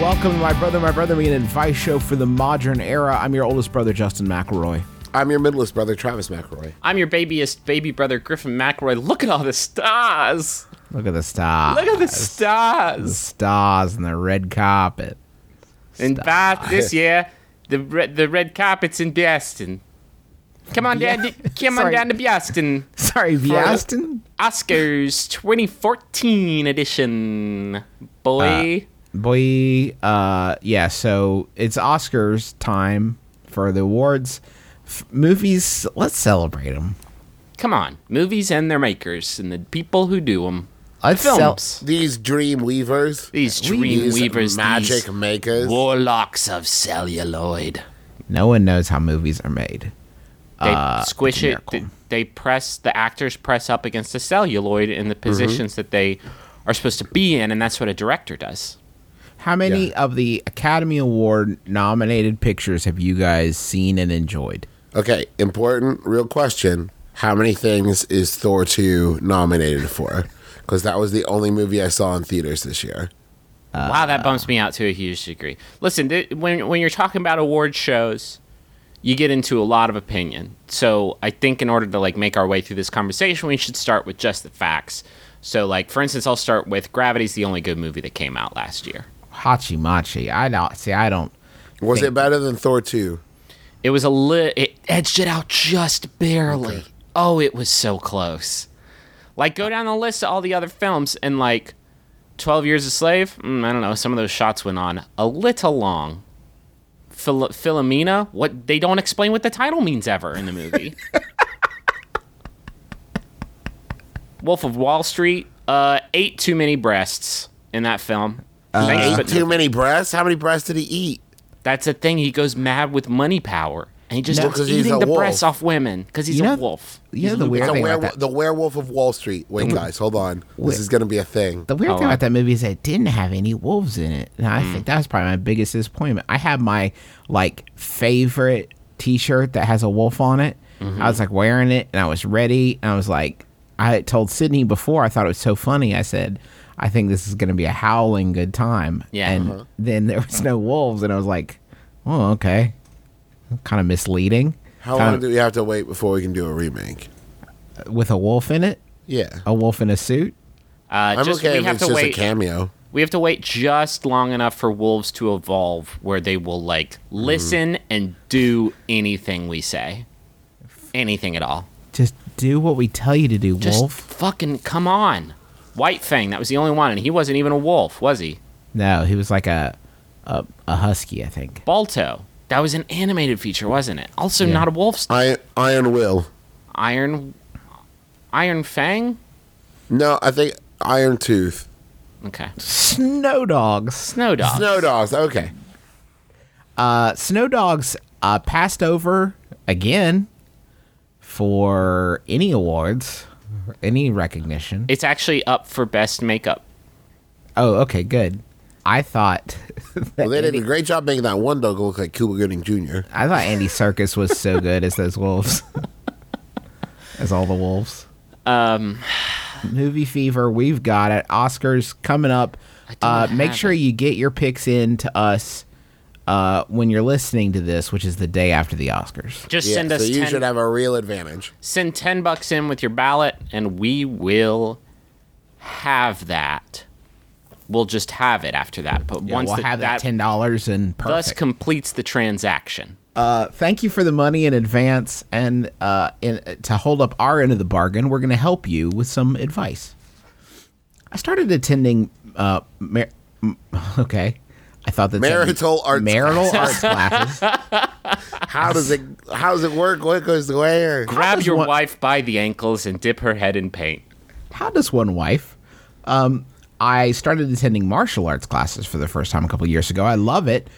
Welcome to My Brother, My Brother, Me, an advice show for the modern era. I'm your oldest brother, Justin McElroy. I'm your middleest brother, Travis McElroy. I'm your babyest baby brother, Griffin McElroy. Look at all the stars. Look at the stars. Look at the stars. The stars. stars and the red carpet. In fact, this year, the red, the red carpet's in Boston. Come on down, to, come on Sorry. down to Boston. Sorry, Boston. Oscars 2014 edition, boy. Uh, Boy, uh, yeah, so it's Oscars time for the awards. F- movies, let's celebrate them. Come on, movies and their makers and the people who do them. Let's Films. cel- These dream weavers, These dream these weavers, magic these makers. warlocks of celluloid. no one knows how movies are made. They Uh, squish it. miracle. They, they press the actors press up against the celluloid in the Mm-hmm. positions that they are supposed to be in, and that's what a director does. How many Yeah. of the Academy Award nominated pictures have you guys seen and enjoyed? Okay, important, real question. How many things is Thor 2 nominated for? Because that was the only movie I saw in theaters this year. wow, that bumps me out to a huge degree. Listen, th- when when you're talking about award shows, you get into a lot of opinion. So I think in order to like make our way through this conversation, we should start with just the facts. So, like for instance, I'll start with Gravity's the only good movie that came out last year. Hachi Machi. I don't see. I don't. Was Think- it better than Thor 2? It was a li- it edged it out just barely. Oh, it was so close. Like go down the list of all the other films and like 12 Years a Slave, mm, I don't know, some of those shots went on a little long. Phil- Philomena, what they don't explain what the title means ever in the movie. Wolf of Wall Street, uh ate too many breasts in that film. Thanks, Ate too many breasts? How many breasts did he eat? that's the thing. He goes mad with money power, and he just No, starts 'cause he's eating a the wolf. breasts off women because he's You know- a wolf. You know the a weird The, thing about werewolf, that. the werewolf of Wall Street. Wait, guys, hold on. Wait. This is going to be a thing. The weird Oh, thing about that movie is that it didn't have any wolves in it, and I Mm. think that was probably my biggest disappointment. I have my like favorite T-shirt that has a wolf on it. Mm-hmm. I was like wearing it, and I was ready, and I was like, I had told Sydney before. I thought it was so funny. I said, I think this is going to be a howling good time. Yeah. and Uh-huh. then there was no wolves, and I was like, oh okay, kind of misleading. How Kind long do we have to wait before we can do a remake? with a wolf in it? Yeah. A wolf in a suit? Uh, I'm just, okay we if have it's to just wait. a cameo. we have to wait just long enough for wolves to evolve, where they will like Mm-hmm. listen and do anything we say, anything at all. Just do what we tell you to do, Just wolf. fucking come on. White Fang, that was the only one, and he wasn't even a wolf, was he? No, he was like a a, a husky, I think. Balto, that was an animated feature, wasn't it? Also, Yeah. not a wolf. I, Iron Will. Iron, Iron Fang. No, I think Iron Tooth. Okay, Snow dogs. Snow dogs. Snow Dogs. Okay. Uh, Snow dogs uh, passed over again for any awards, any recognition. It's actually up for best makeup. oh, okay, good. I thought Well, they did a great job making that one dog look like Cuba Gooding Jr. I thought Andy Serkis was so good as those wolves, as all the wolves. Um, Movie fever, we've got it. Oscars coming up. Uh, make sure it. you get your picks in to us uh, when you're listening to this, which is the day after the Oscars. just Yeah, send so us you 10, should have a real advantage. send 10 bucks in with your ballot and we will have that we'll just have it after that but Yeah, once we'll the- have that that ten dollars and thus perfect. completes the transaction uh, thank you for the money in advance, and uh, in, to hold up our end of the bargain, we're going to help you with some advice. I started attending. Uh, mar- m- okay, thought that Marital arts marital arts classes. How does it how does it work? What goes where? Grab your one- wife by the ankles and dip her head in paint. How does one wife? Um, I started attending martial arts classes for the first time a couple years ago. I love it.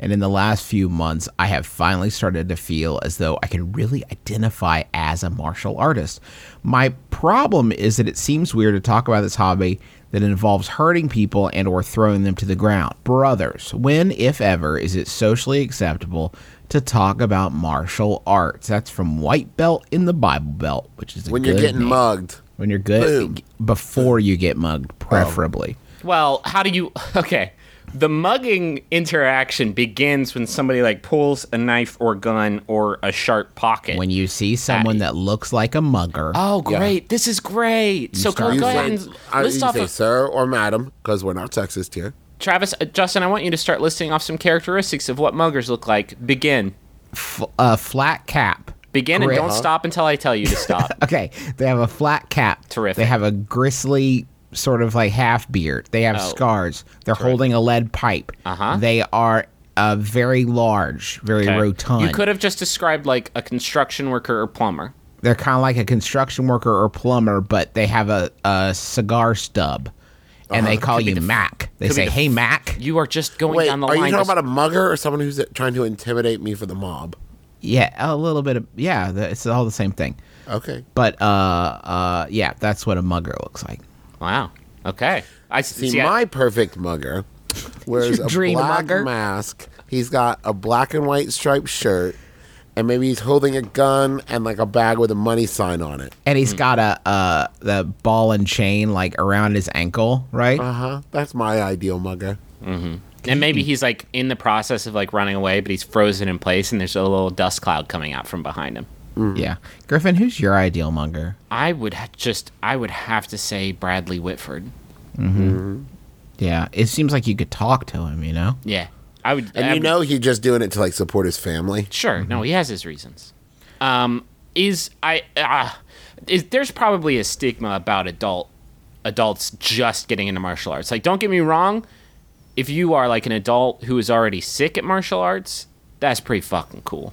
And in the last few months, I have finally started to feel as though I can really identify as a martial artist. My problem is that it seems weird to talk about this hobby that involves hurting people and or throwing them to the ground. Brothers, when if ever is it socially acceptable to talk about martial arts? That's from White Belt in the Bible Belt, which is a When you're getting name. mugged. When you're good, Boom. before you get mugged, preferably. Well, how do you? Okay, the mugging interaction begins when somebody like pulls a knife or gun or a sharp pocket. When you see someone that looks like a mugger, oh, great! This is great. so start go, You say, ahead and I, list you off. say a- sir or madam, because we're not sexist here. Travis, uh, Justin, I want you to start listing off some characteristics of what muggers look like. Begin. f- a flat cap. Begin and don't stop until I tell you to stop. Okay, they have a flat cap. Terrific. They have a gristly sort of like half beard. They have Oh. scars. They're holding a lead pipe. Uh-huh. They are uh, very large, very Okay. rotund. You could have just described like a construction worker or plumber. They're kind of like a construction worker or plumber, but they have a, a cigar stub. And they call you Mac. They Uh-huh. could be say, the "Hey, Mac." You are just going Wait, down the line." are you talking to- about a mugger or someone who's trying to intimidate me for the mob? Yeah, a little bit of yeah. It's all the same thing. Okay. But uh, uh, yeah, that's what a mugger looks like. Wow. Okay. I See, see. I- my perfect mugger wears a dream black mugger? mask. He's got a black and white striped shirt, and maybe he's holding a gun and like a bag with a money sign on it. And Hmm. he's got a uh, the ball and chain like around his ankle, right? Uh huh. That's my ideal mugger. And maybe he's like in the process of like running away, but he's frozen in place, and there's a little dust cloud coming out from behind him. Yeah, Griffin, who's your ideal monger? I would ha- just, I would have to say Bradley Whitford. Hmm. Yeah, it seems like you could talk to him. You know, Yeah, I would. And I you would- know he's just doing it to like support his family. sure. No, he has his reasons. Um, is I uh, is there's probably a stigma about adult adults just getting into martial arts. Like, don't get me wrong. If you are like an adult who is already sick at martial arts, that's pretty fucking cool.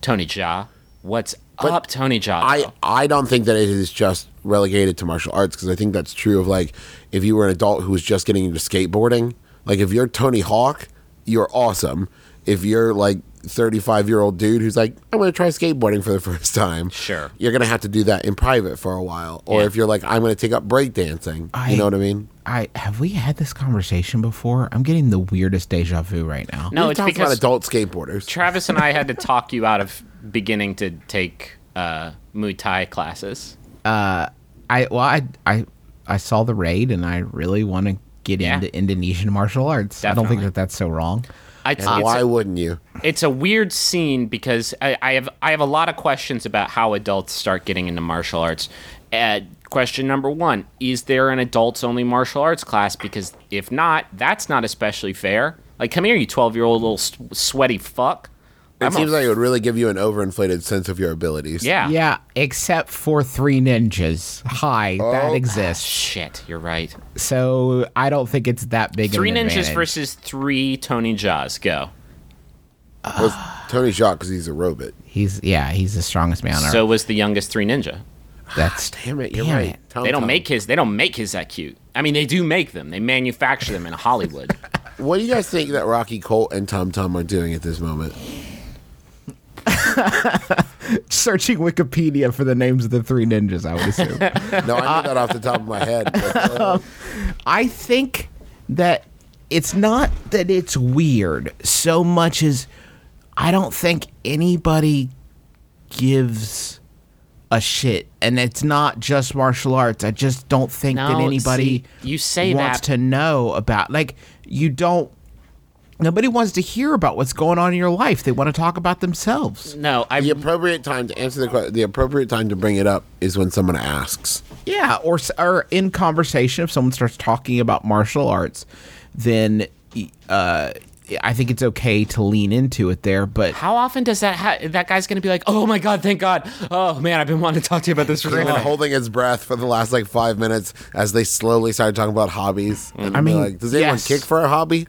Tony Jaa, what's up, Tony Jaa? I. I don't think that it is just relegated to martial arts because I think that's true of like if you were an adult who was just getting into skateboarding, like if you're Tony Hawk, you're awesome. If you're like 35 year old dude who's like, I'm going to try skateboarding for the first time, Sure. you're going to have to do that in private for a while. Or Yeah. if you're like, I'm going to take up breakdancing, I- you know what I mean? I have we had this conversation before? I'm getting the weirdest deja vu right now. no, We've it's talked about because adult skateboarders. Travis and I had to talk you out of beginning to take uh, Muay Thai classes. I well, I I I saw the raid, and I really want to get Yeah. into Indonesian martial arts. I don't think that that's so wrong. I, And it's, why a, wouldn't you? it's a weird scene because I, I have I have a lot of questions about how adults start getting into martial arts. Uh, question number one: Is there an adults only martial arts class? Because if not, that's not especially fair. Like, come here, you twelve year old little sweaty fuck. It I'm a- seems like it would really give you an overinflated sense of your abilities. yeah. Yeah, except for three ninjas. Hi, oh, that Oh. exists. Shit, you're right. So I don't think it's that big. Three of an ninjas advantage. versus three Tony Jaas. Go. Well, Tony Jacques because he's a robot. He's yeah, he's the strongest man on earth. So was the youngest three ninja. That's Damn it, you're Damn right. it. Tom They don't Tom. make his. They don't make his that cute. I mean, they do make them. They manufacture them in Hollywood. What do you guys think that Rocky Colt and Tum Tum are doing at this moment? searching Wikipedia for the names of the three ninjas. I would assume. No, I knew that off the top of my head. but, uh, I think that it's not that it's weird so much as I don't think anybody gives a shit, and it's not just martial arts. I just don't think that anybody see, you say wants that- to know about. Like you don't. Nobody wants to hear about what's going on in your life. They want to talk about themselves. No, I. the appropriate time to answer the question, the appropriate time to bring it up is when someone asks. Yeah, or or in conversation, if someone starts talking about martial arts, then uh, I think it's okay to lean into it there. But How often does that ha- that guy's gonna be like, oh my god, thank God, oh man, I've been wanting to talk to you about this for so Been holding his breath for the last like five minutes as they slowly started talking about hobbies. And I I mean, mean, like, does anyone yes. kick for a hobby?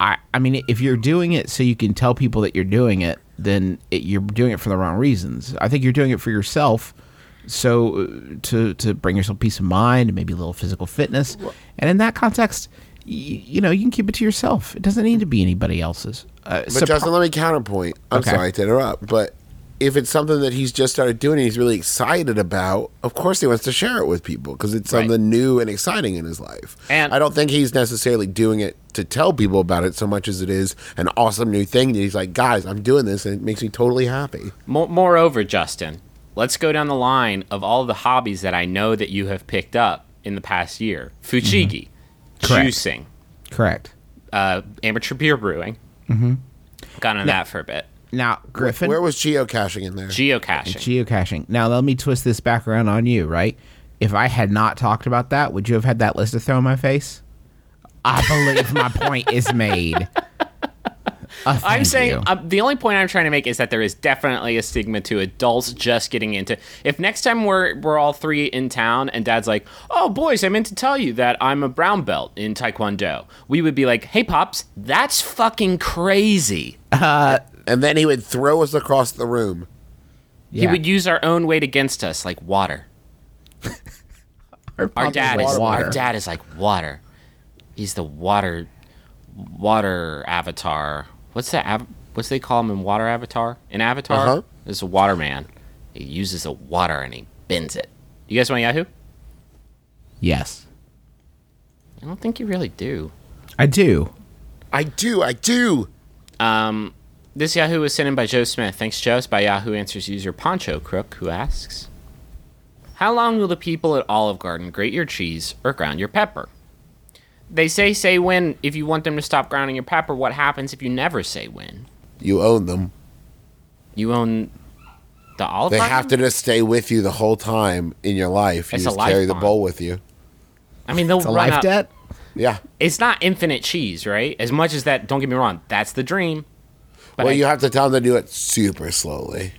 I I mean, if you're doing it so you can tell people that you're doing it, then it, you're doing it for the wrong reasons. I think you're doing it for yourself, so uh, to to bring yourself peace of mind, maybe a little physical fitness, and in that context, y- you know, you can keep it to yourself. It doesn't need to be anybody else's. Uh, But Justin, let me counterpoint. I'm Okay. sorry to interrupt, but if it's something that he's just started doing and he's really excited about, of course he wants to share it with people because it's Right. something new and exciting in his life. And- I don't think he's necessarily doing it to tell people about it so much as it is an awesome new thing that he's like, guys, I'm doing this and it makes me totally happy. Moreover, Justin, let's go down the line of all the hobbies that I know that you have picked up in the past year: fuchigi, Correct. juicing, correct. uh, amateur beer brewing. Mm-hmm. Got on that for a bit. Now, Griffin, Where was geocaching in there? Geocaching. geocaching. Now, let me twist this back around on you, right? If I had not talked about that, would you have had that list to throw in my face? I believe my point is made. Uh, I'm saying uh, the only point I'm trying to make is that there is definitely a stigma to adults just getting into. If next time we're we're all three in town and Dad's like, "Oh, boys, I meant to tell you that I'm a brown belt in Taekwondo," we would be like, "Hey, pops, that's fucking crazy." And then he would throw us across the room. He would use our own weight against us, like water. Our dad is water. our dad is like water. He's the water water avatar. What's that? Av- what's they call him in water avatar? In Avatar, Uh-huh. there's a water man. He uses the water and he bends it. You guys want Yahoo? Yes, I don't think you really do. I do. I do, I do. Um, this Yahoo was sent in by Joe Smith. Thanks, Joe. It's by Yahoo Answers user Poncho Crook, who asks, "How long will the people at Olive Garden grate your cheese or ground your pepper?" They say say when if you want them to stop grounding your pepper. What happens if you never say when? You own them. You own the Olive They Garden. have to just stay with you the whole time in your life. You It's a just life carry the bowl with you. I mean, they'll It's a life out- debt. Yeah. It's not infinite cheese, right? As much as that. Don't get me wrong. That's the dream. But well, I- you have to tell them to do it super slowly.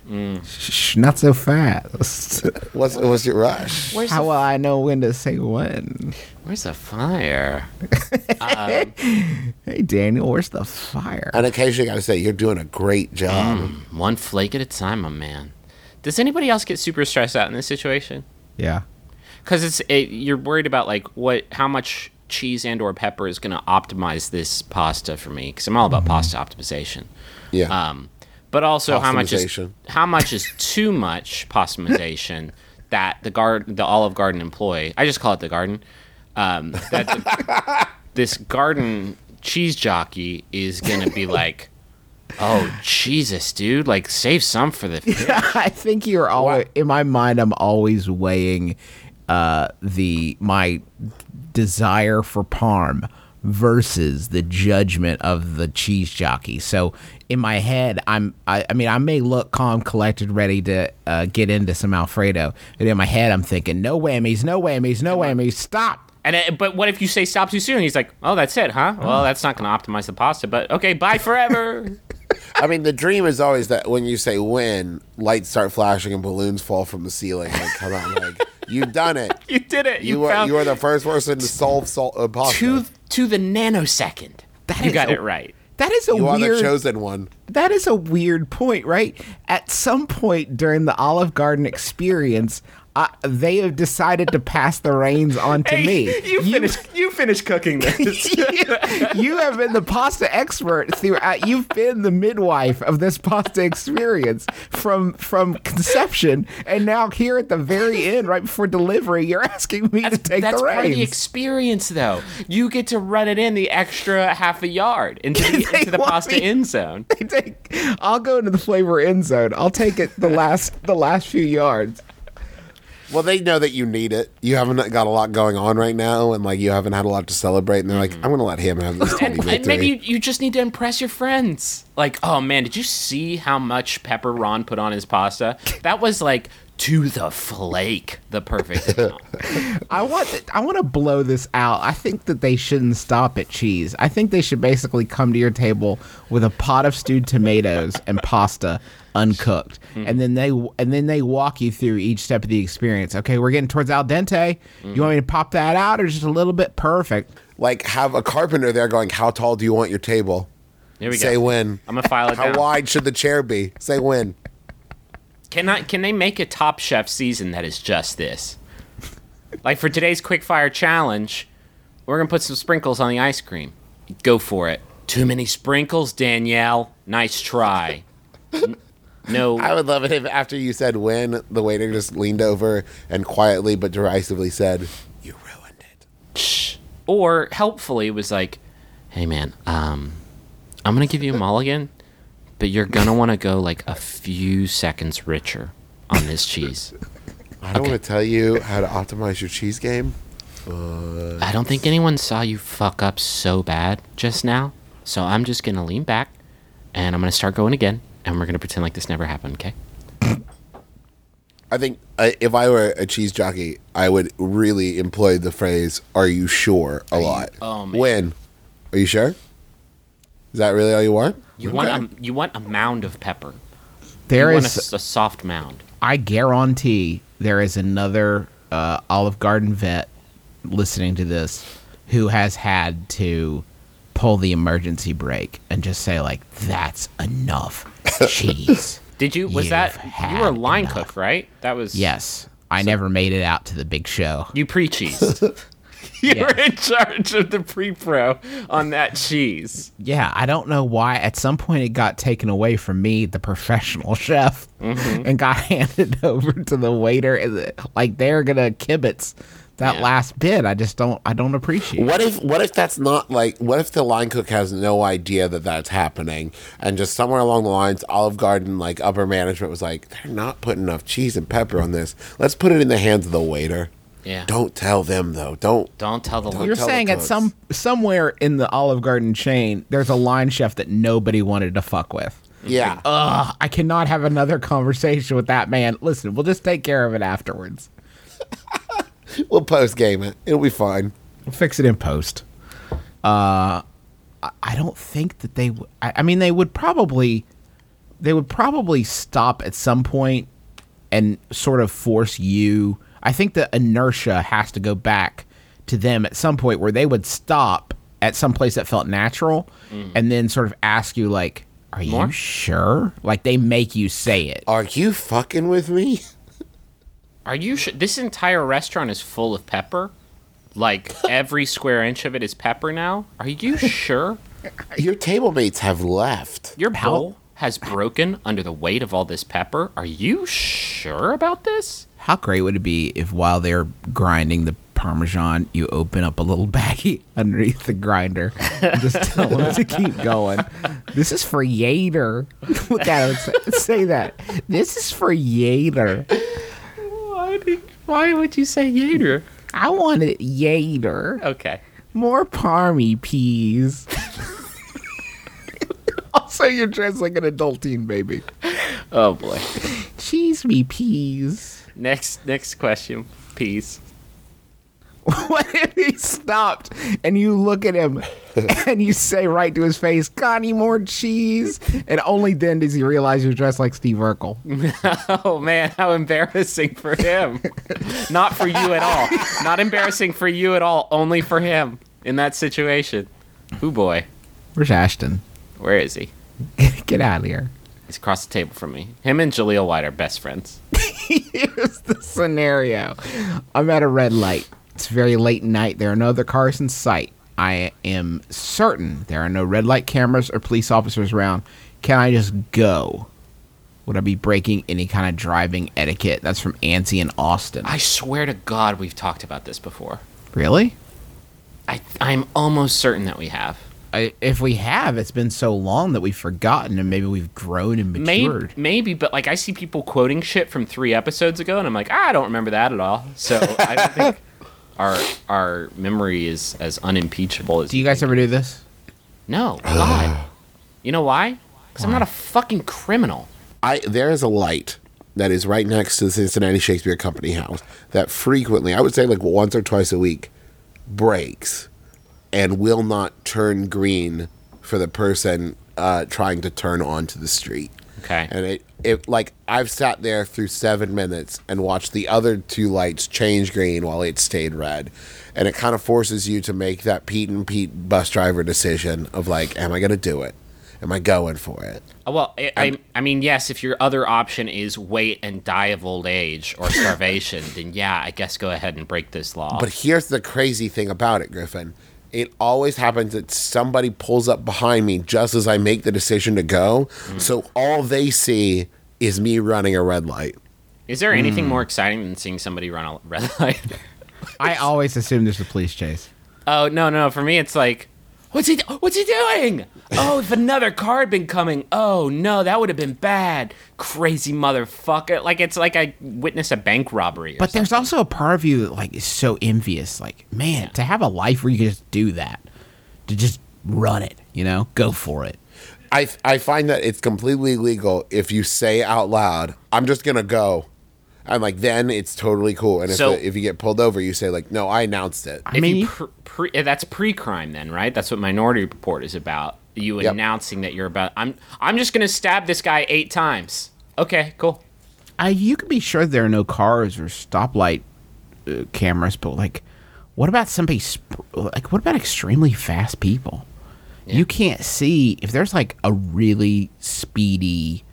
Shh, not so fast. What's what's your rush? where's How the, will I know when to say when? where's the fire? Hey, Daniel, where's the fire? And occasionally, I gotta say, you're doing a great job. Mm. One flake at a time, my man. Does anybody else get super stressed out in this situation? Yeah. Because it's it, you're worried about like what how much cheese and or pepper is going to optimize this pasta for me because I'm all about pasta optimization. Yeah. Um, but also how much is how much is too much pastamization that the guard the Olive Garden employee I just call it the garden um, that the, this garden cheese jockey is gonna be like, oh Jesus, dude, like save some for the fish. I think you're always in my mind. I'm always weighing uh, the my desire for parm versus the judgment of the cheese jockey. So in my head, I'm I, I mean I may look calm, collected, ready to uh, get into some Alfredo, but in my head I'm thinking no whammies, no whammies, no whammies. Stop. And it, but what if you say stop too soon? He's like, oh, that's it, huh? Well, that's not going to optimize the pasta, but okay, bye forever. I mean, the dream is always that when you say win, lights start flashing and balloons fall from the ceiling. Like, come on, like you've done it. you did it. You, You were found you were the first person to solve sol- uh, pasta. to to the nanosecond. you is got a- it right. That is a you are weird. the chosen one. that is a weird point, right? At some point during the Olive Garden experience, uh, they have decided to pass the reins on to me. you finish. You finish cooking this. you have been the pasta expert throughout. You've been the midwife of this pasta experience from from conception, and now here at the very end, right before delivery, you're asking me to take That's the part of the experience, though. You get to run it in the extra half a yard into the, into the pasta me- end zone. They take- I'll go into the flavor end zone. I'll take it the last the last few yards. Well, they know that you need it. You haven't got a lot going on right now, and like you haven't had a lot to celebrate. And they're like, mm-hmm. I'm gonna let him have this tiny And, victory. and maybe you, you just need to impress your friends. Like, oh man, did you see how much pepper Ron put on his pasta? That was like to the flake, the perfect amount. I want I want to blow this out. I think that they shouldn't stop at cheese. I think they should basically come to your table with a pot of stewed tomatoes and pasta uncooked. Mm-hmm. And then they and then they walk you through each step of the experience. Okay, we're getting towards al dente. You mm-hmm. want me to pop that out or just a little bit perfect? like have a carpenter there going, "How tall do you want your table?" Here we Say go. when. I'm gonna file it How down. wide should the chair be? Say when. Can I? Can they make a Top Chef season that is just this? like for today's quick fire challenge, we're gonna put some sprinkles on the ice cream. Go for it. Too many sprinkles, Danielle. Nice try. No. I would love it if after you said when, the waiter just leaned over and quietly but derisively said, "You ruined it." Shh. Or helpfully was like, "Hey man, um, I'm gonna give you a mulligan, but you're gonna want to go like a few seconds richer on this cheese. I don't Okay. want to tell you how to optimize your cheese game. I don't think anyone saw you fuck up so bad just now, so I'm just gonna lean back, and I'm gonna start going again, and we're gonna pretend like this never happened. Okay? I think I, if I were a cheese jockey, I would really employ the phrase "Are you sure?" a lot. oh, man. When? Are you sure? Is that really all you want? You Okay. want a you want a mound of pepper. There you want is, a s- a soft mound. I guarantee, there is another uh, Olive Garden vet listening to this who has had to pull the emergency brake and just say like, "That's enough cheese." Did you? Was You've that you were a line enough. cook, right? That was yes, I never made it out to the big show. You pre-cheesed. you Yeah. were in charge of the pre-pro on that cheese. Yeah, I don't know why. At some point, it got taken away from me, the professional chef, Mm-hmm. and got handed over to the waiter. And the, like they're gonna kibitz that Yeah. last bit. I just don't. I don't appreciate. What if what if that's not like what if the line cook has no idea that that's happening and just somewhere along the lines Olive Garden like upper management was like they're not putting enough cheese and pepper on this. Let's put it in the hands of the waiter. Yeah. Don't tell them though. Don't. Don't tell the Don't You're tell the saying at some somewhere in the Olive Garden chain, there's a line chef that nobody wanted to fuck with. Yeah. Ugh, I cannot have another conversation with that man. Listen, we'll just take care of it afterwards. we'll post game it. It'll be fine. We'll fix it in post. Uh, I, I don't think that they. W- I, I mean, they would probably, they would probably stop at some point and sort of force you. I think the inertia has to go back to them at some point where they would stop at some place that felt natural, and then sort of ask you like, "Are More? you sure?" Like they make you say it. Are you fucking with me? Are you sure? This entire restaurant is full of pepper. Like every square inch of it is pepper now. Are you sure? Your table mates have left. Your bowl has broken under the weight of all this pepper. Are you sure about this? How great would it be if while they're grinding the Parmesan, you open up a little baggie underneath the grinder and just tell them to keep going? This is for Yater. Look at him say, say that. This is for Yater. Why, would you say Yater? I want it Yater. Okay. More parmy peas. also, you're dressed like an adultine baby. Oh boy. Cheese me peas. Next next question, peas. What if he stopped and you look at him and you say right to his face, "Got any more cheese?" And only then does he realize you're dressed like Steve Urkel. Oh man, how embarrassing for him. Not for you at all. Not embarrassing for you at all, only for him in that situation. Ooh boy. Where's Ashton? Where is he? Get out of here. He's across the table from me. Him and Jaleel White are best friends. Here's the scenario: I'm at a red light. It's very late at night. There are no other cars in sight. I am certain there are no red light cameras or police officers around. Can I just go? Would I be breaking any kind of driving etiquette? That's from Ansi in Austin. I swear to God we've talked about this before. really? I I'm almost certain that we have. I, if we have, it's been so long that we've forgotten, and maybe we've grown and Maybe, matured. maybe, but like I see people quoting shit from three episodes ago, and I'm like, "Ah, I don't remember that at all. So I don't think our our memory is as unimpeachable as. Do you guys ever do this? No, God. you know why? Because I'm not a fucking criminal. I there is a light that is right next to the Cincinnati Shakespeare Company house that frequently, I would say like once or twice a week, breaks and will not turn green for the person uh, trying to turn onto the street. Okay. And it, it like I've sat there through seven minutes and watched the other two lights change green while it stayed red. And it kind of forces you to make that Pete and Pete bus driver decision of like, am I gonna do it? Am I going for it? Uh, Well, I, I, I mean, yes, if your other option is wait and die of old age or starvation, then yeah, I guess go ahead and break this law. But here's the crazy thing about it, Griffin. It always happens that somebody pulls up behind me just as I make the decision to go. So all they see is me running a red light. is there anything Hmm. more exciting than seeing somebody run a red light? I always assume there's a police chase. oh no, no, for me it's like, what's he, what's he doing? Oh, if another car had been coming, oh no, that would have been bad. Crazy motherfucker! Like it's like I witnessed a bank robbery. Or But there's also a part of you that like is so envious. Like, man, to have a life where you can just do that, to just run it, you know, go for it. I, I find that it's completely legal if you say out loud, I'm just going to go. And like then it's totally cool. And if, So- if you get pulled over, you say like, no, I announced it. I If mean, pre, pre, eh, that's pre-crime then, right? That's what Minority Report is about. You Yep. announcing that you're about. I'm. I'm just gonna stab this guy eight times. Okay, cool. I, you can be sure there are no cars or stoplight uh, cameras, but like, what about somebody? Sp- like, what about extremely fast people? You can't see if there's like a really speedy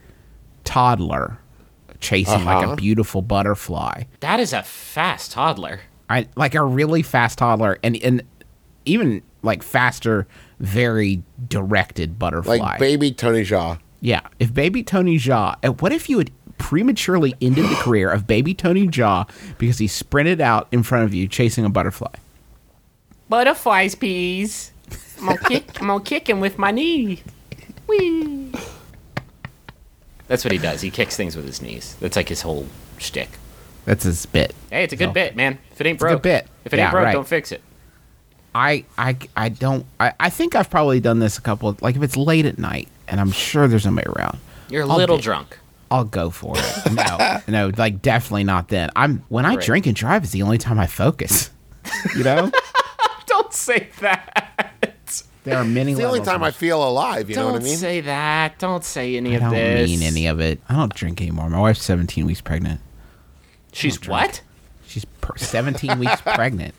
toddler chasing like Uh-huh. a beautiful butterfly. That is a fast toddler. I like a really fast toddler, and and even like faster, very directed butterfly. Like baby Tony Jaa. Yeah, if Baby Tony Jaa, and what if you had prematurely ended the career of Baby Tony Jaa because he sprinted out in front of you chasing a butterfly? Butterflies, please. I'm gonna kick. I'm gonna kick him with my knee. Whee. That's what he does. He kicks things with his knees. That's like his whole shtick. That's his bit. Hey, it's a good No. bit, man. If it ain't broke, bit. If it Yeah, ain't broke, right. don't fix it. I I I don't. I, I think I've probably done this a couple. Of, like if it's late at night and I'm sure there's somebody around, You're a I'll little drunk. I'll go for it. No, no, like definitely not then. I'm when I Right. drink and drive is the only time I focus. You know, Don't say that. There are many. It's the only time I feel alive, you know Don't what I mean? say that. Don't say any of that. I of don't this. mean any of it. I don't drink anymore. My wife's 17 weeks pregnant. She's what? She's per- 17 weeks pregnant.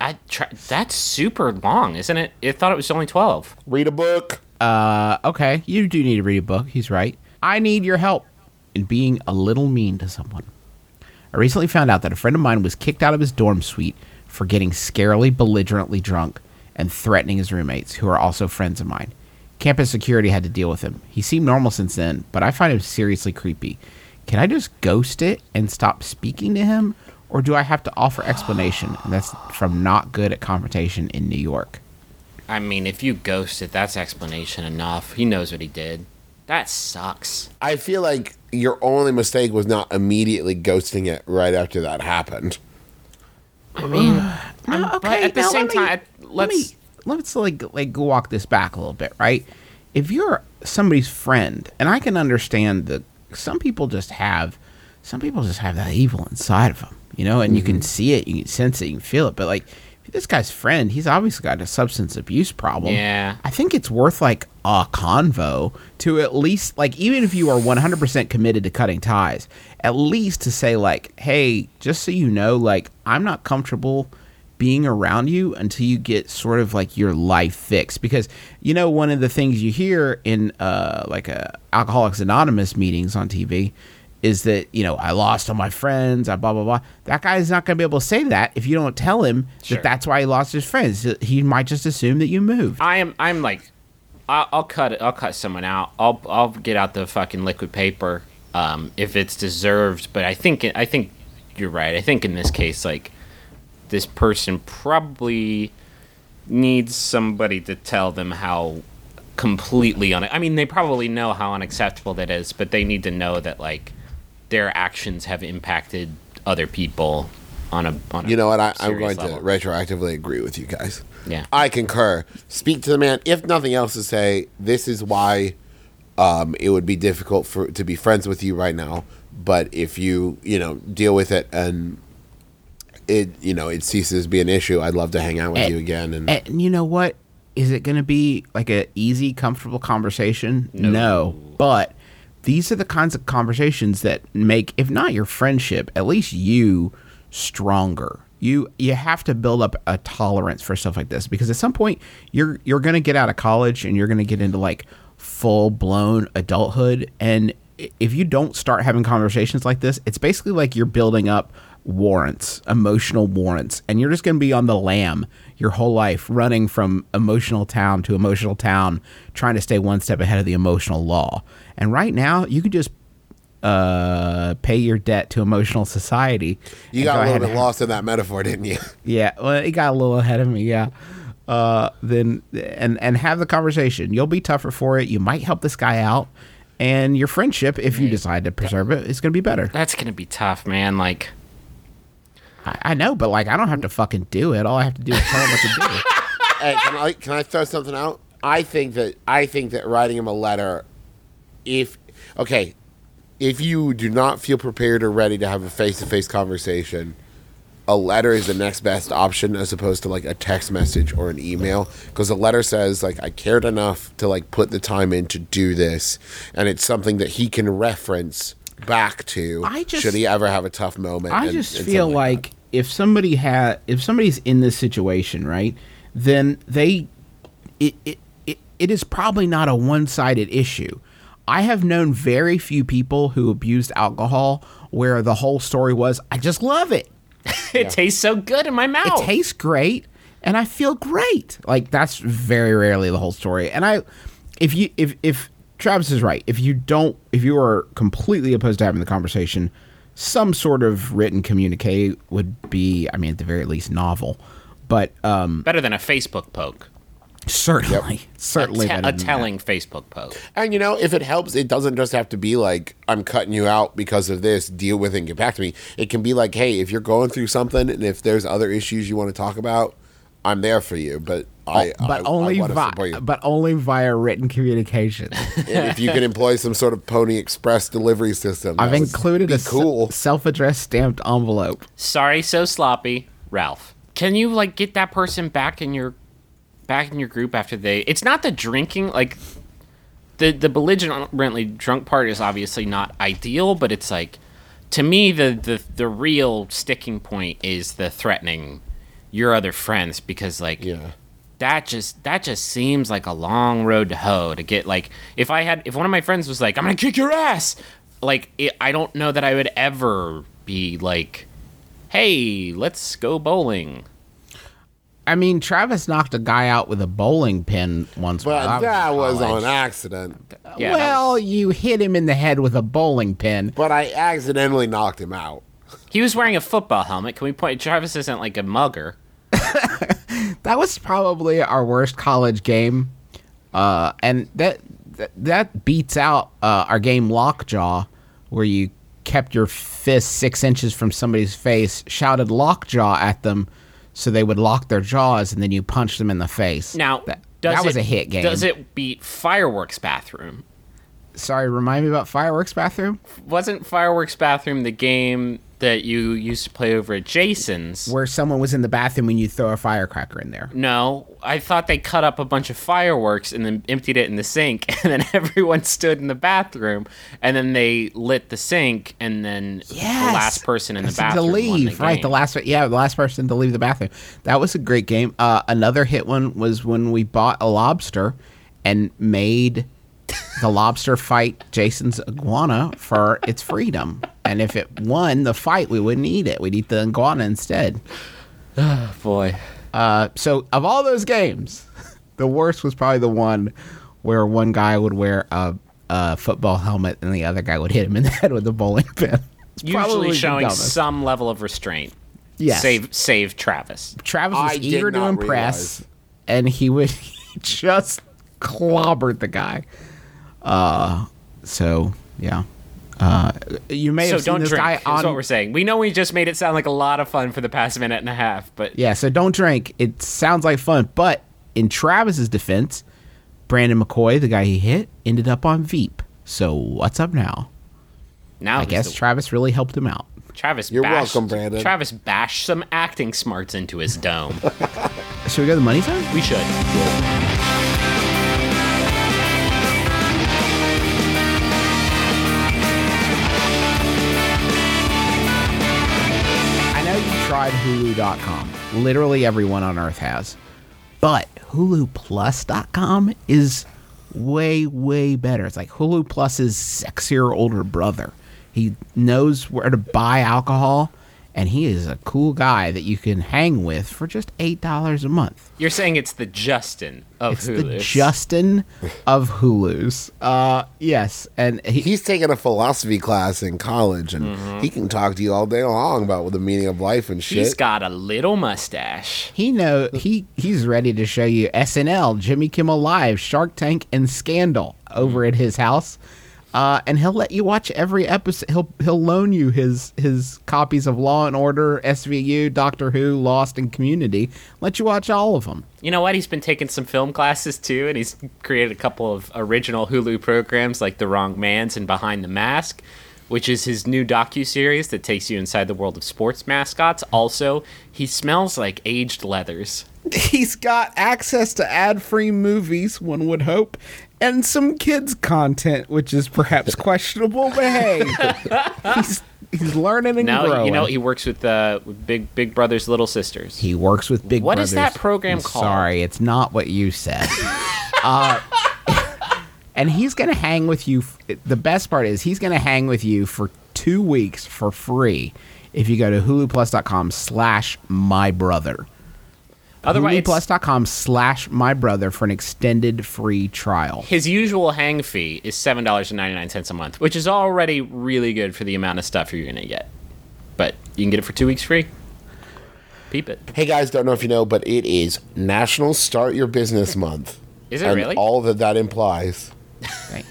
I try, that's super long, isn't it? I thought it was only twelve. Read a book. Uh, okay, you do need to read a book. He's right. I need your help in being a little mean to someone. I recently found out that a friend of mine was kicked out of his dorm suite for getting scarily belligerently drunk and threatening his roommates, who are also friends of mine. Campus security had to deal with him. He seemed normal since then, but I find him seriously creepy. Can I just ghost it and stop speaking to him? Or do I have to offer explanation? And that's from not good at confrontation in New York. I mean, if you ghost it, that's explanation enough. He knows what he did. That sucks. I feel like your only mistake was not immediately ghosting it right after that happened. I mean, uh, No, but at the same me- time, let let's. me let's like like walk this back a little bit, right? If you're somebody's friend, and I can understand that some people just have, some people just have that evil inside of them, you know, and you Mm-hmm. can see it, you can sense it, you can feel it. But like, if this guy's friend, he's obviously got a substance abuse problem. Yeah. I think it's worth like a convo to at least like even if you are 100% committed to cutting ties, at least to say like, "Hey, just so you know, like I'm not comfortable being around you until you get sort of like your life fixed because you know one of the things you hear in uh like uh, alcoholics anonymous meetings on tv is that you know i lost all my friends i blah blah blah that guy's not going to be able to say that if you don't tell him Sure. that that's why he lost his friends he might just assume that you moved I am. I'm like, I'll, I'll cut it. I'll cut someone out. I'll. I'll get out the fucking liquid paper, um, if it's deserved. But I think. I think you're right. I think in this case, like, this person probably needs somebody to tell them how completely un. I mean, they probably know how unacceptable that is, but they need to know that like their actions have impacted other people on a. On a You know what? I, I'm serious going to retroactively agree with you guys. Yeah. I concur. Speak to the man. If nothing else, to say this is why um, it would be difficult for to be friends with you right now. But if you you know deal with it and it you know it ceases to be an issue, I'd love to hang out with And- you again. And And you know what? Is it going to be like a easy, comfortable conversation? No. But these are the kinds of conversations that make, if not your friendship, at least you stronger. You you have to build up a tolerance for stuff like this because at some point you're you're gonna get out of college and you're gonna get into like full blown adulthood and if you don't start having conversations like this, it's basically like you're building up warrants, emotional warrants, and you're just going to be on the lam your whole life, running from emotional town to emotional town, trying to stay one step ahead of the emotional law. And right now, you could just uh, pay your debt to emotional society. You got go a ahead little bit and- lost in that metaphor, didn't you? yeah, well, it got a little ahead of me. Yeah, uh, then and and have the conversation. You'll be tougher for it. You might help this guy out, and your friendship, if you decide to preserve it, is going to be better. That's gonna be tough, man. Like, I, I know, but like, I don't have to fucking do it. All I have to do is tell him what to do. hey, can I can I throw something out? I think that I think that writing him a letter, if okay, if you do not feel prepared or ready to have a face to face conversation, a letter is the next best option as opposed to like a text message or an email because a letter says like I cared enough to like put the time in to do this, and it's something that he can reference back to I just- should he ever have a tough moment. I and- just and feel something like if somebody had, if somebody's in this situation, right, then they, it, it, it, it is probably not a one-sided issue. I have known very few people who abused alcohol where the whole story was, I just love it. it tastes so good in my mouth. It tastes great and I feel great. Like that's very rarely the whole story. And I if you if if Travis is right, if you don't if you are completely opposed to having the conversation, some sort of written communique would be I mean at the very least novel. But um Better than a Facebook poke. certainly A, certainly te- a than that. telling Facebook post. And you know, if it helps, it doesn't just have to be like, I'm cutting you out because of this, deal with it and get back to me. It can be like, hey, if you're going through something and if there's other issues you want to talk about, I'm there for you. But Oh, I, but I, only I want to vi- support you. but only via written communication. if you can employ some sort of Pony Express delivery system, I've included be a s- cool. self-addressed stamped envelope. Sorry, so sloppy, Ralph. Can you like get that person back in your back in your group after they? It's not the drinking, like the the belligerently drunk part is obviously not ideal, but it's like to me the the the real sticking point is the threatening your other friends because like Yeah. That just that just seems like a long road to hoe to get like if I had if one of my friends was like I'm gonna kick your ass like it, I don't know that I would ever be like hey let's go bowling I mean, Travis knocked a guy out with a bowling pin once. But that in was college. on accident. yeah well, was- you hit him in the head with a bowling pin. But I accidentally knocked him out. he was wearing a football helmet can we point Travis isn't like a mugger That was probably our worst college game, uh, and that that, that beats out uh, our game Lockjaw, where you kept your fist six inches from somebody's face, shouted Lockjaw at them, so they would lock their jaws, and then you punched them in the face. now that, does that was it- a hit game. does it beat fireworks bathroom Sorry, remind me about fireworks bathroom. wasn't fireworks bathroom the game that you used to play over at Jason's where someone was in the bathroom when you throw a firecracker in there. No, I thought they cut up a bunch of fireworks and then emptied it in the sink, and then everyone stood in the bathroom, and then they lit the sink, and then the last person in the bathroom to leave. the right, the last yeah, the last person to leave the bathroom. That was a great game. Uh, another hit one was when we bought a lobster and made the lobster fight Jason's iguana for its freedom. And if it won the fight, we wouldn't eat it. We'd eat the iguana instead. boy. Uh, so of all those games, the worst was probably the one where one guy would wear a, a football helmet and the other guy would hit him in the head with a bowling pin. It's probably Usually showing some level of restraint. Yes. Save save Travis. Travis was I eager to impress, realize. and he would he just clobbered the guy. Uh, so yeah. Uh, you may So have seen don't this drink. guy Is on. what we're saying. We know we just made it sound like a lot of fun for the past minute and a half, but yeah, so don't drink. It sounds like fun, but in Travis's defense, Brandon McCoy, the guy he hit, ended up on Veep. So what's up now? now I guess the- Travis really helped him out. Travis. You're bashed, welcome, Brandon. Travis bashed some acting smarts into his dome. Should we go to the money zone? we should. Hulu.com. Literally everyone on earth has. But HuluPlus.com is way, way better. It's like Hulu Plus's sexier older brother. He knows where to buy alcohol, and he is a cool guy that you can hang with for just $8 a month. You're saying it's the Justin of It's the Justin of Hulu's. Uh, yes, and he, He's taking a philosophy class in college, and he can talk to you all day long about what the meaning of life and shit. He's got a little mustache. he know he he's ready to show you SNL, Jimmy Kimmel Live, Shark Tank, and Scandal over at his house. Uh, and he'll let you watch every episode. He'll he'll loan you his his copies of Law and Order, SVU, Doctor Who, Lost, and Community. Let you watch all of them. You know what? He's been taking some film classes too, and he's created a couple of original Hulu programs like The Wrong Mans and Behind the Mask, which is his new docu series that takes you inside the world of sports mascots. Also, he smells like aged leathers. He's got access to ad-free movies, one would hope, and some kids content, which is perhaps questionable, but hey, he's he's learning and Now growing. you know he works with uh, with Big Big Brothers Little Sisters. He works with Big What is Brothers. that program I'm called? Sorry, it's not what you said. uh, and he's going to hang with you. f- The best part is he's going to hang with you for two weeks for free if you go to huluplus.com slash my brother. Otherwise, it's- huluplus.com slash my brother for an extended free trial. his usual hang fee is seven dollars and ninety nine cents a month, which is already really good for the amount of stuff you're gonna get. But you can get it for two weeks free. Peep it. Hey guys, don't know if you know, but it is National Start Your Business Month. Is it and really? All that that implies.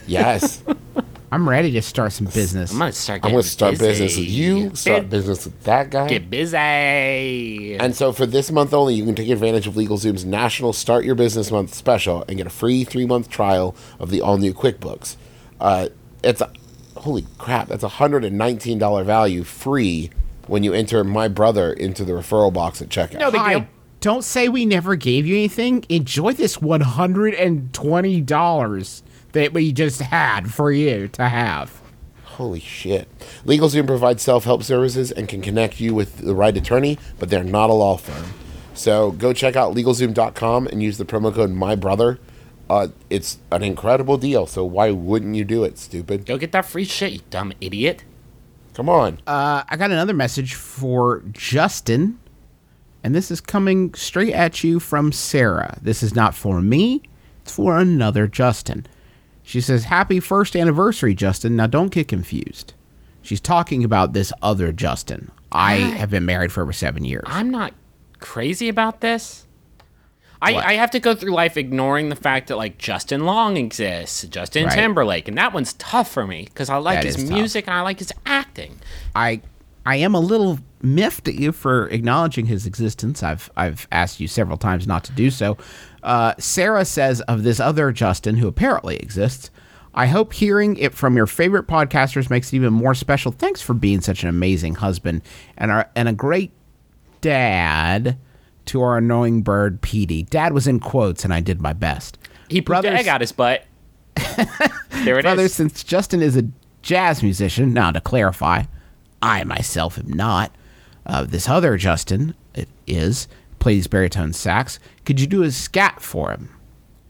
Yes, I'm ready to start some business. I'm gonna start. I'm going to start busy. business with you. Start Bit- business with that guy. Get busy. And so for this month only, you can take advantage of LegalZoom's National Start Your Business Month special and get a free three month trial of the all new QuickBooks. Uh, it's a, holy crap! That's a hundred and nineteen dollar value free when you enter my brother into the referral box at checkout. No big Hi, deal. don't say we never gave you anything. Enjoy this $120 that we just had for you to have. Holy shit. LegalZoom provides self help services and can connect you with the right attorney, but they're not a law firm. So go check out LegalZoom.com and use the promo code MyBrother. Uh, it's an incredible deal, so why wouldn't you do it, stupid? Go get that free shit, you dumb idiot. Come on. Uh, I got another message for Justin, and this is coming straight at you from Sarah. This is not for me, it's for another Justin. She says, Happy first anniversary, Justin. Now don't get confused. She's talking about this other Justin. I have been married for over seven years. I'm not crazy about this. I, I have to go through life ignoring the fact that like Justin Long exists, Justin Right. Timberlake, and that one's tough for me because I like That his is tough. music and I like his acting. I I am a little miffed at you for acknowledging his existence. I've I've asked you several times not to do so. Uh, Sarah says of this other Justin who apparently exists. I hope hearing it from your favorite podcasters makes it even more special. Thanks for being such an amazing husband and our, and a great dad to our annoying bird Petey. Dad was in quotes, and I did my best. He Brothers- egg out his butt. there it is. Brother, since Justin is a jazz musician, now to clarify, I myself am not. Uh, this other Justin is, plays baritone sax. Could you do a scat for him?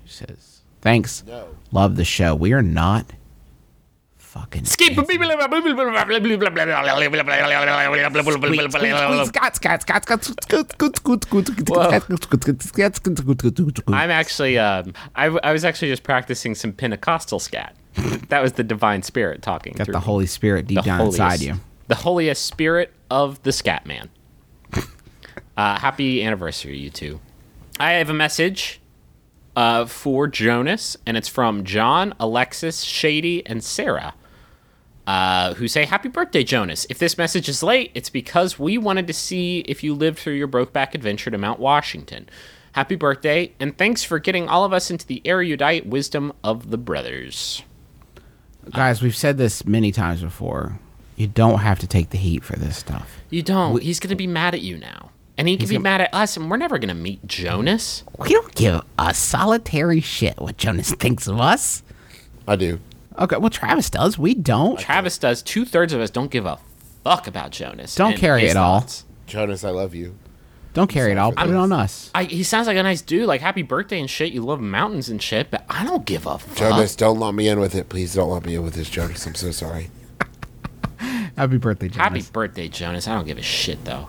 He says, Thanks. No. Love the show. We are not fucking. Skip. I'm actually, um, I, I was actually just practicing some Pentecostal scat. that was the divine spirit talking. Got the Holy Spirit deep down inside you. The holiest spirit of the scat man. uh, happy anniversary, you two. I have a message uh, for Jonas, and it's from John, Alexis, Shady, and Sarah, uh, who say, Happy birthday, Jonas. If this message is late, it's because we wanted to see if you lived through your Brokeback adventure to Mount Washington. Happy birthday, and thanks for getting all of us into the erudite wisdom of the brothers. Guys, we've said this many times before. You don't have to take the heat for this stuff. You don't. He's going to be mad at you now. And he can be gonna- mad at us, and we're never going to meet Jonas. We don't give a solitary shit what Jonas thinks of us. I do. Okay, well, Travis does. We don't. Travis does. Two thirds of us don't give a fuck about Jonas. Don't and carry his it all. thoughts. Jonas, I love you. Don't carry it. I'll put it on us. I, he sounds like a nice dude. Like happy birthday and shit. You love mountains and shit, but I don't give a fuck. Jonas, don't lump me in with it. Please don't lump me in with this, Jonas. I'm so sorry. Happy birthday, Jonas. Happy birthday, Jonas. I don't give a shit though.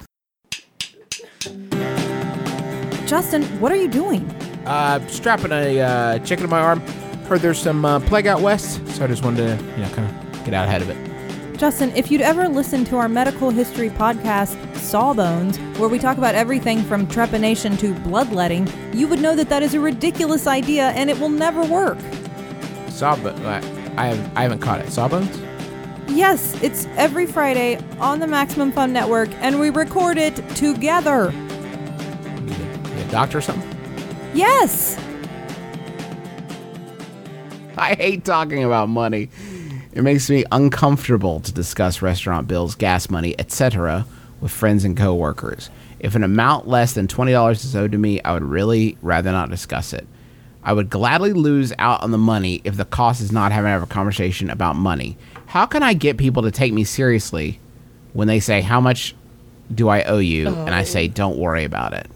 Justin, what are you doing? Uh, strapping a uh, chicken to my arm. Heard there's some uh, plague out west, so I just wanted to, you know, kind of get out ahead of it. Justin, if you'd ever listened to our medical history podcast, Sawbones, where we talk about everything from trepanation to bloodletting, you would know that that is a ridiculous idea and it will never work. Sawbones. I I haven't caught it. Sawbones. Yes, it's every Friday on the Maximum Fun Network, and we record it together. You a, you a doctor or something? Yes! I hate talking about money. It makes me uncomfortable to discuss restaurant bills, gas money, etc. with friends and coworkers. If an amount less than $20 is owed to me, I would really rather not discuss it. I would gladly lose out on the money if the cost is not having to have a conversation about money. How can I get people to take me seriously when they say, How much do I owe you? And I say, Don't worry about it.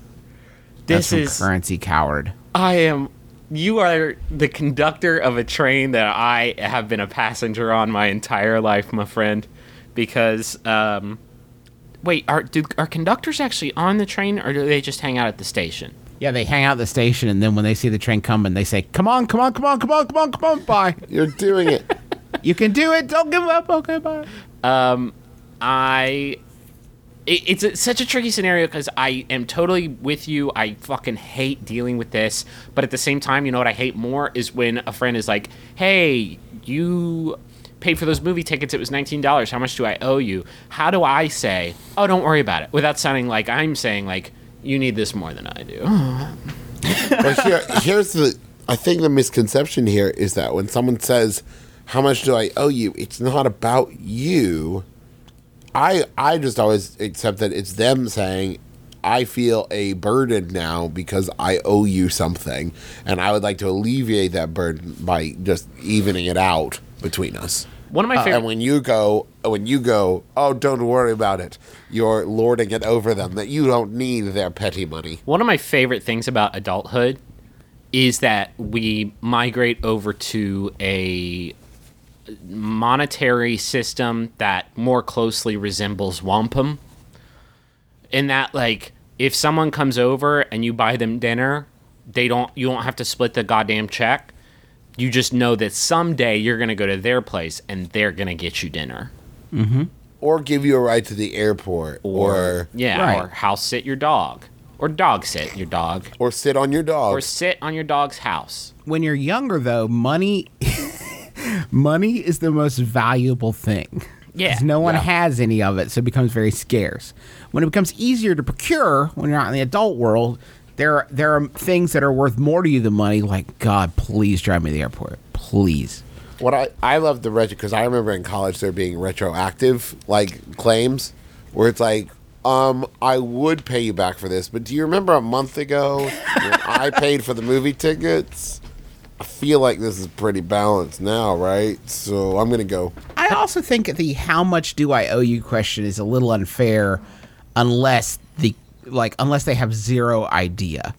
This is currency coward. I am. You are the conductor of a train that I have been a passenger on my entire life, my friend. Because, um, wait, are do are conductors actually on the train, or do they just hang out at the station? Yeah, they hang out at the station, and then when they see the train coming, they say, "Come on, come on, come on, come on, come on, come on, bye! You're doing it. You can do it. Don't give up. Okay, bye." Um, I. It, it's a, such a tricky scenario because I am totally with you. I fucking hate dealing with this, but at the same time, you know what I hate more is when a friend is like, "Hey, you paid for those movie tickets. It was nineteen dollars. How much do I owe you?" How do I say, "Oh, don't worry about it," without sounding like I'm saying like you need this more than I do? but here, here's the. I think the misconception here is that when someone says, "How much do I owe you?" It's not about you. I I just always accept that it's them saying, "I feel a burden now because I owe you something, and I would like to alleviate that burden by just evening it out between us." One of my uh, favorite. And when you go, Oh, when you go, oh, don't worry about it. You're lording it over them that you don't need their petty money. One of my favorite things about adulthood is that we migrate over to a monetary system that more closely resembles wampum. In that, like, if someone comes over and you buy them dinner, they don't. You don't have to split the goddamn check. You just know that someday you're gonna go to their place and they're gonna get you dinner. Mm-hmm. Or give you a ride to the airport. Or yeah, Right. or house sit your dog, or dog sit your dog, or sit on your dog. or sit on your dog's house. When you're younger, though, money, money is the most valuable thing. Yeah, 'Cause no one yeah. has any of it, so it becomes very scarce. When it becomes easier to procure, when you're out in the adult world, there there are things that are worth more to you than money. Like God, please drive me to the airport, please. What I I love the retro because I remember in college there being retroactive like claims where it's like, um, I would pay you back for this, but do you remember a month ago when I paid for the movie tickets? I feel like this is pretty balanced now, right? So I'm gonna go. I also think the how much do I owe you question is a little unfair unless the like unless they have zero idea.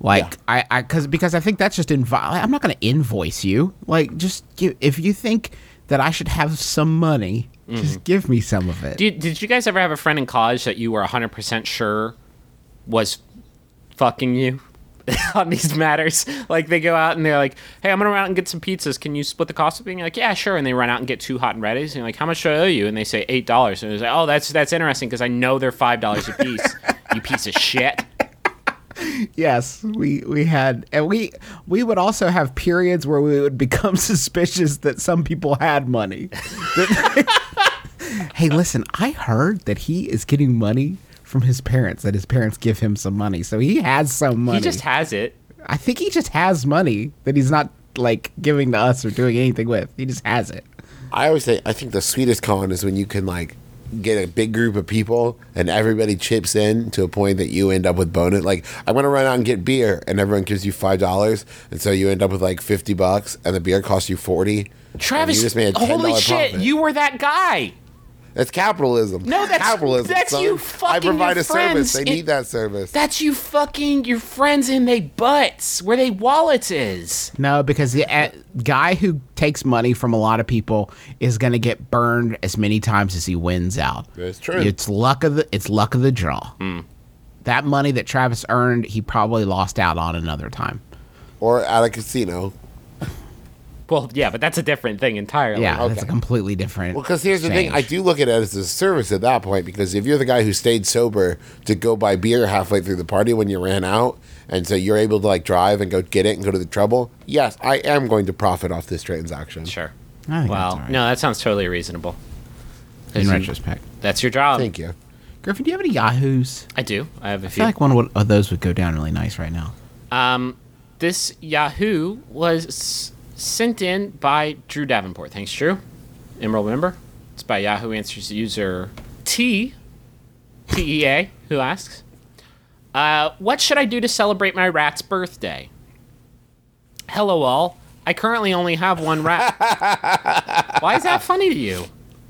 Like I I cuz because I think that's just invo- I'm not going to invoice you. Like just give if you think that I should have some money, just mm-hmm. give me some of it. Did, did you guys ever have a friend in college that you were 100% sure was fucking you on these matters? Like, they go out and they're like, hey, I'm going to run out and get some pizzas. Can you split the cost of being like, yeah, sure. And they run out and get two hot and readies. And you're like, how much do I owe you? And they say $8. And it's like, oh, that's, that's interesting because I know they're $5 a piece, you piece of shit. Yes, we we had, and we we would also have periods where we would become suspicious that some people had money. hey, listen, I heard that he is getting money from his parents. That his parents give him some money, so he has some money. He just has it. I think he just has money that he's not like giving to us or doing anything with. He just has it. I always say I think the sweetest con is when you can like get a big group of people and everybody chips in to a point that you end up with bonus. Like I'm gonna run out and get beer, and everyone gives you five dollars, and so you end up with like fifty bucks, and the beer costs you forty. Travis, you just made a $10 holy shit, profit. you were that guy. That's capitalism. No, that's- capitalism. that's son. you I provide your a service. They in- need that service. That's you fucking your friends in their butts where they wallets is. No, because the uh, guy who takes money from a lot of people is going to get burned as many times as he wins out. That's true. It's luck of the it's luck of the draw. That money that Travis earned, he probably lost out on another time. or at a casino. Well, yeah, but that's a different thing entirely. Yeah, that's a completely different. Well, because here's the thing, I do look at it as a service at that point. Because if you're the guy who stayed sober to go buy beer halfway through the party when you ran out, and so you're able to like drive and go get it and go to the trouble, yes, I am going to profit off this transaction. Sure. Well, that's all right. no, that sounds totally reasonable. in you- retrospect. That's your job. Thank you. Griffin, do you have any Yahoos? I do. I have a I few. feel like one of those would go down really nice right now. Um, this Yahoo was s- sent in by Drew Davenport. Thanks, Drew. Emerald member. It's by Yahoo Answers user T T E A who asks, uh, "What should I do to celebrate my rat's birthday?" Hello, all. I currently only have one rat. Why is that funny to you?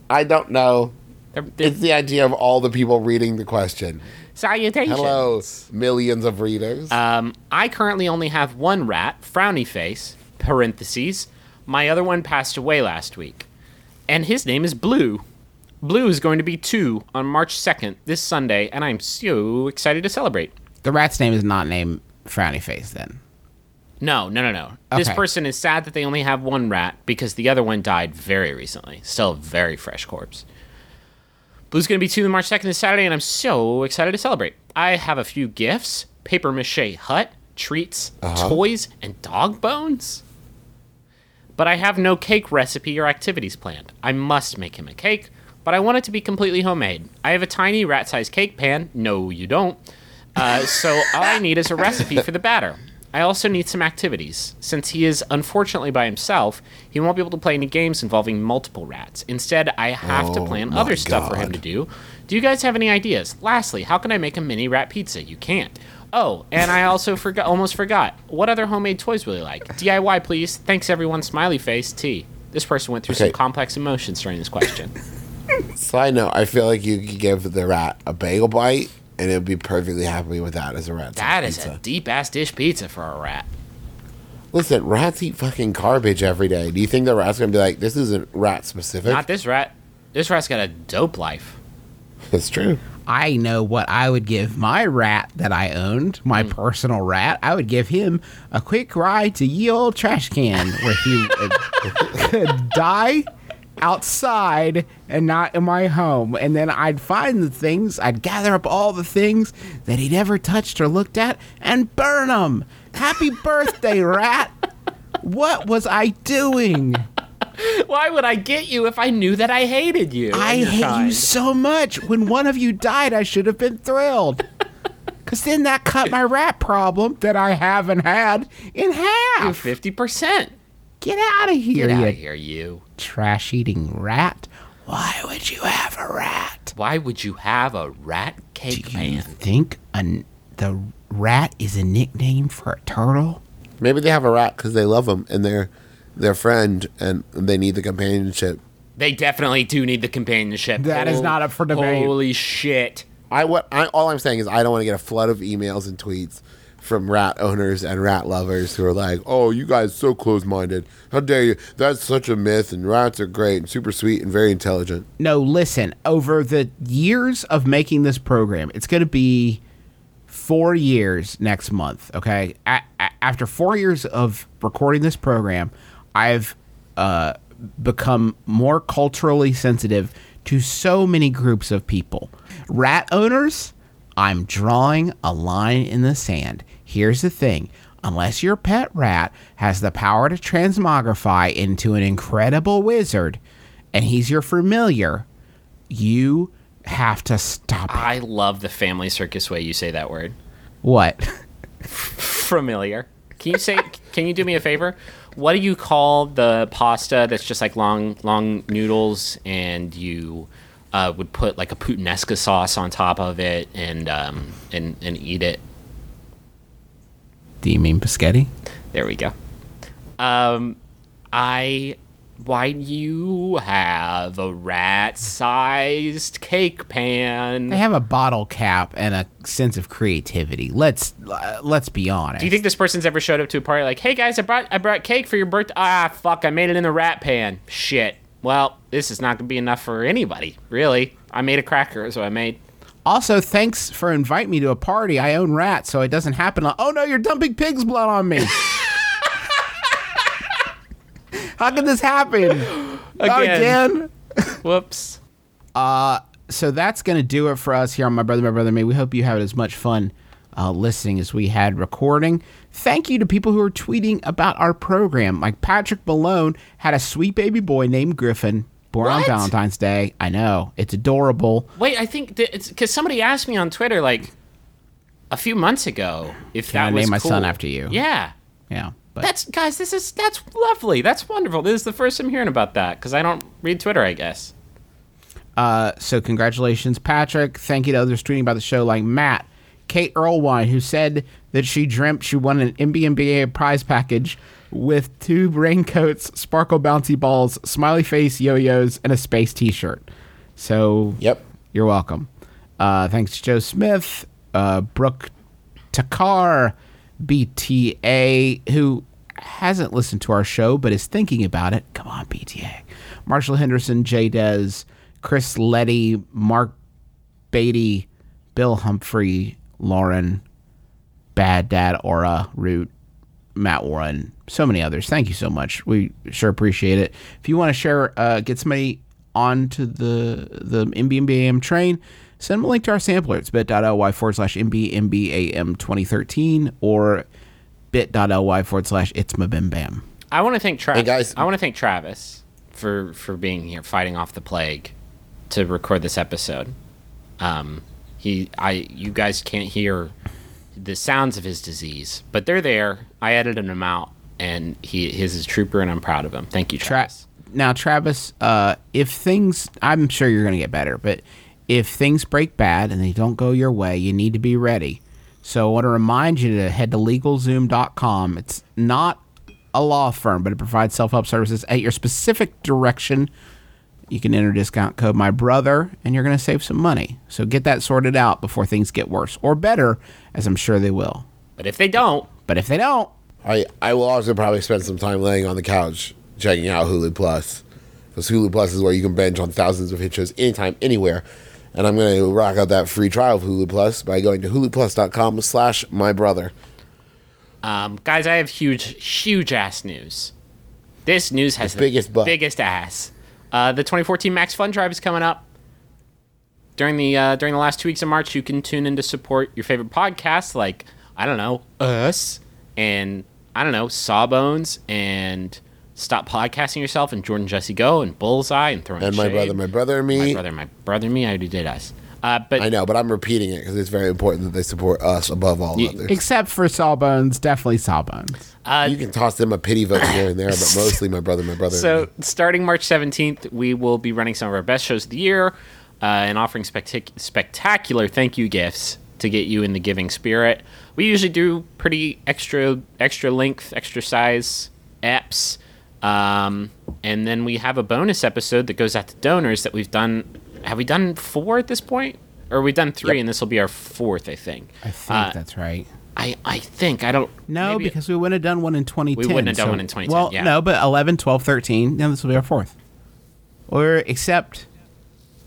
I don't know. They're, they're It's the idea of all the people reading the question. salutations. Hello, millions of readers. Um, I currently only have one rat, frowny face, parentheses. My other one passed away last week. And his name is Blue. Blue is going to be two on March 2nd, this Sunday, and I'm so excited to celebrate. The rat's name is not named Frowny Face then. No, no, no, no. This person is sad that they only have one rat because the other one died very recently. Still a very fresh corpse. Blue's going to be 2 on March 2nd this Saturday, and I'm so excited to celebrate. I have a few gifts paper mache hut, treats, uh-huh. toys, and dog bones. But I have no cake recipe or activities planned. I must make him a cake, but I want it to be completely homemade. I have a tiny rat sized cake pan. No, you don't. Uh, so all I need is a recipe for the batter. I also need some activities. Since he is unfortunately by himself, he won't be able to play any games involving multiple rats. Instead, I have to Oh plan my other stuff for him to do. Do you guys have any ideas? Lastly, how can I make a mini rat pizza? You can't. Oh, and I also forgot almost forgot. What other homemade toys will you like? DIY, please. Thanks everyone. Smiley face T. This person went through some complex emotions during this question. Side note, I feel like you could give the rat a bagel bite and it'd be perfectly happy with that as a rat. that is pizza. a deep ass dish pizza for a rat. Listen, rats eat fucking garbage every day. Do you think the rat's gonna be like, this isn't rat specific? Not this rat. This rat's got a dope life. That's true. I know what I would give my rat that I owned, my Hmm. personal rat. I would give him a quick ride to ye old trash can where he would- could die outside and not in my home. And then I'd find the things, I'd gather up all the things that he'd ever touched or looked at and burn them. Happy birthday, rat. What was I doing? Why would I get you if I knew that I hated you? I and your hate you so much. When one of you died, I should have been thrilled. Because then that cut my rat problem that I haven't had in half. Fifty percent. Get out of here, Get you out of here, you. trash eating rat. Why would you have a rat? Why would you have a rat cake Do you think an, the rat is a nickname for a turtle? Maybe they have a rat because they love them and they're their friend and they need the companionship. They definitely do need the companionship. That is not up for debate. Holy shit. I what I, all I'm saying is I don't want to get a flood of emails and tweets from rat owners and rat lovers who are like, "Oh, you guys so close-minded. How dare you? That's such a myth. And rats are great and super sweet and very intelligent." No, listen. Over the years of making this program, it's going to be four years next month. Okay, a- a- after four years of recording this program, I've uh, become more culturally sensitive to so many groups of people. Rat owners, I'm drawing a line in the sand. Here's the thing. Unless your pet rat has the power to transmogrify into an incredible wizard and he's your familiar, you have to stop it. I love the family circus way you say that word. What? Familiar. Can you say? can you do me a favor? What do you call the pasta that's just like long, long noodles, and you uh, would put like a puttanesca sauce on top of it, and um, and and eat it? Do you mean Paschetti? There we go. Um, I why do you have a rat-sized cake pan? They have a bottle cap and a sense of creativity. Let's uh, let's be honest. Do you think this person's ever showed up to a party like, "Hey guys, I brought I brought cake for your birthday"? Ah, fuck, I made it in the rat pan. Shit. Well, this is not gonna be enough for anybody, really. I made a cracker, so I made. Also, thanks for inviting me to a party. I own rats, so it doesn't happen. Oh no, you're dumping pig's blood on me. How can this happen? Again. Whoops. So that's going to do it for us here on My Brother, My Brother, Me. We hope you had as much fun uh, listening as we had recording. Thank you to people who are tweeting about our program. Like Patrick Malone had a sweet baby boy named Griffin born on Valentine's Day. I know. It's adorable. Wait, I think it's because somebody asked me on Twitter like a few months ago if Can that I was name my cool. son after you? Yeah. Yeah. But That's guys. This is that's lovely. That's wonderful. This is the first I'm hearing about that because I don't read Twitter. I guess. Uh, so congratulations, Patrick. Thank you to others tweeting about the show like Matt, Kate Earlwine, who said that she dreamt she won an MBMBA prize package with two raincoats, sparkle bouncy balls, smiley face yo-yos, and a space T-shirt. So Yep. you're welcome. Uh, thanks to Joe Smith, uh, Brooke Takar, BTA, who hasn't listened to our show but is thinking about it. Come on, BTA. Marshall Henderson, Jay Dez, Chris Letty, Mark Beatty, Bill Humphrey, Lauren, Bad Dad Aura, Root, Matt Warren, so many others. Thank you so much. We sure appreciate it. If you want to share, uh, get somebody onto the the MBMBAM train, send them a link to our sampler. It's bit.ly forward slash MBMBAM 2013 or bit.ly forward slash it's my bim bam. I want to thank Travis. Hey, guys. I want to thank Travis for for being here, fighting off the plague, to record this episode. Um, he, I, you guys can't hear the sounds of his disease, but they're there. I edited them out, and he, his is trooper, and I'm proud of him. Thank you, Tra- Travis. now, Travis, uh, if things, I'm sure you're going to get better, but if things break bad and they don't go your way, you need to be ready. So I want to remind you to head to LegalZoom.com. It's not a law firm, but it provides self-help services at your specific direction. You can enter discount code my brother, and you're going to save some money. So get that sorted out before things get worse or better, as I'm sure they will. But if they don't, But if they don't, I I will also probably spend some time laying on the couch checking out Hulu Plus because Hulu Plus is where you can binge on thousands of hit shows anytime, anywhere. And I'm going to rock out that free trial of Hulu Plus by going to huluplus.com slash my brother. um, guys, I have huge, huge ass news. This news has The biggest butt. biggest ass. Uh, the 2014 Max Fun Drive is coming up. During the uh, during the last two weeks of March, you can tune in to support your favorite podcasts, like I don't know us, and I don't know Sawbones, and Stop Podcasting Yourself, and Jordan Jesse Go, and Bullseye, and Throwing And my Shade. brother, my brother, and me. my brother, my brother, and me. I already did us. Uh, but I know, but I'm repeating it because it's very important that they support us above all You- others. except for Sawbones, definitely Sawbones. you can toss them a pity vote here and there, but mostly my brother, my brother. and So, me. starting March 17th, we will be running some of our best shows of the year uh, and offering spectac- spectacular thank you gifts to get you in the giving spirit. We usually do pretty extra, extra length, extra size apps. Um, and then we have a bonus episode that goes out to donors that we've done. Have we done four at this point? Or we've done three, Yep. and this will be our fourth, I think. I think Uh, that's right. I, I think. I don't. No, maybe- because we wouldn't have done one in 2010. wouldn't have done one in 2010, Well, yeah. no, but 11, 12, 13. Now this will be our fourth. Or except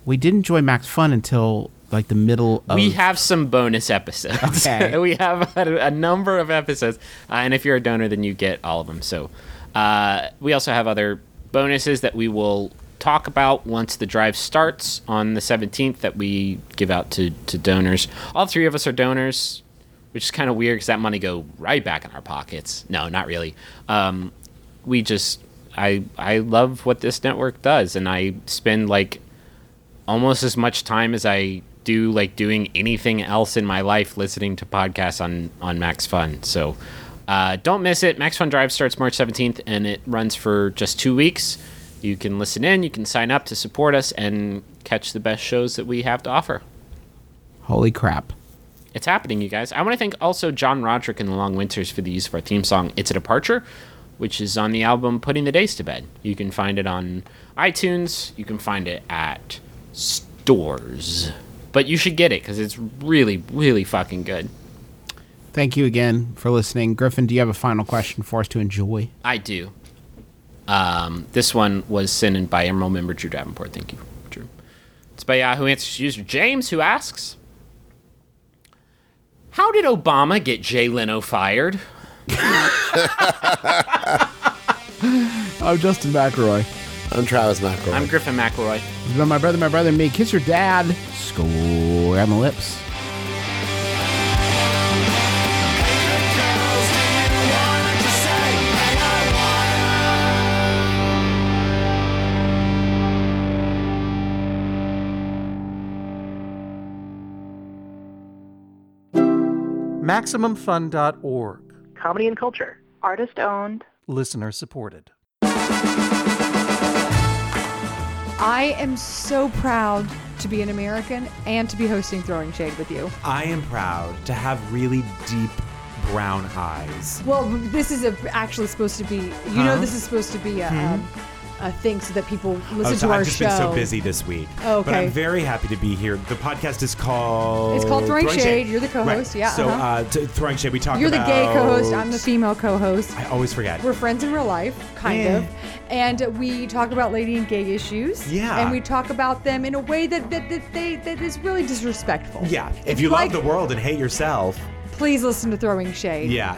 we didn't join Max Fun until like the middle of. We have some bonus episodes. Okay. we have a, a number of episodes, uh, and if you're a donor, then you get all of them. So, uh, we also have other bonuses that we will talk about once the drive starts on the 17th that we give out to, to donors. All three of us are donors, which is kind of weird because that money go right back in our pockets. No, not really. Um, we just I I love what this network does, and I spend like almost as much time as I do like doing anything else in my life listening to podcasts on on Max Fun. So uh, don't miss it. Max Fun Drive starts March 17th and it runs for just two weeks. You can listen in, you can sign up to support us and catch the best shows that we have to offer. Holy crap. It's happening, you guys. I want to thank also John Roderick and the Long Winters for the use of our theme song, It's a Departure. which is on the album Putting the Days to Bed. You can find it on iTunes. You can find it at stores. But you should get it because it's really, really fucking good. Thank you again for listening. Griffin, do you have a final question for us to enjoy? I do. Um, this one was sent in by Emerald member Drew Davenport. Thank you, Drew. It's by Yahoo Answers user James, who asks, "How did Obama get Jay Leno fired?" I'm Justin McElroy. I'm Travis McElroy. I'm Griffin McElroy. It's been my brother, my brother, and me. Kiss your dad. Score on the lips. MaximumFun.org. comedy and culture. Artist owned. Listener supported. I am so proud to be an American and to be hosting Throwing Shade with you. I am proud to have really deep brown eyes. Well, this is a, actually supposed to be, you know, this is supposed to be a, um, a thing so that people listen Oh, so to our I've just show. been so busy this week. Oh, But okay. I'm very happy to be here. The podcast is called. It's called Throwing Shade. You're the co-host. Right. Yeah, So, uh-huh. uh, t- Throwing Shade, we talk You're the gay co-host. I'm the female co-host. I always forget. We're friends in real life, kind Yeah. of, and we talk about lady and gay issues. Yeah. and we talk about them in a way that that, that they that is really disrespectful. yeah. If It's you like- love the world and hate yourself, please listen to Throwing Shade. yeah.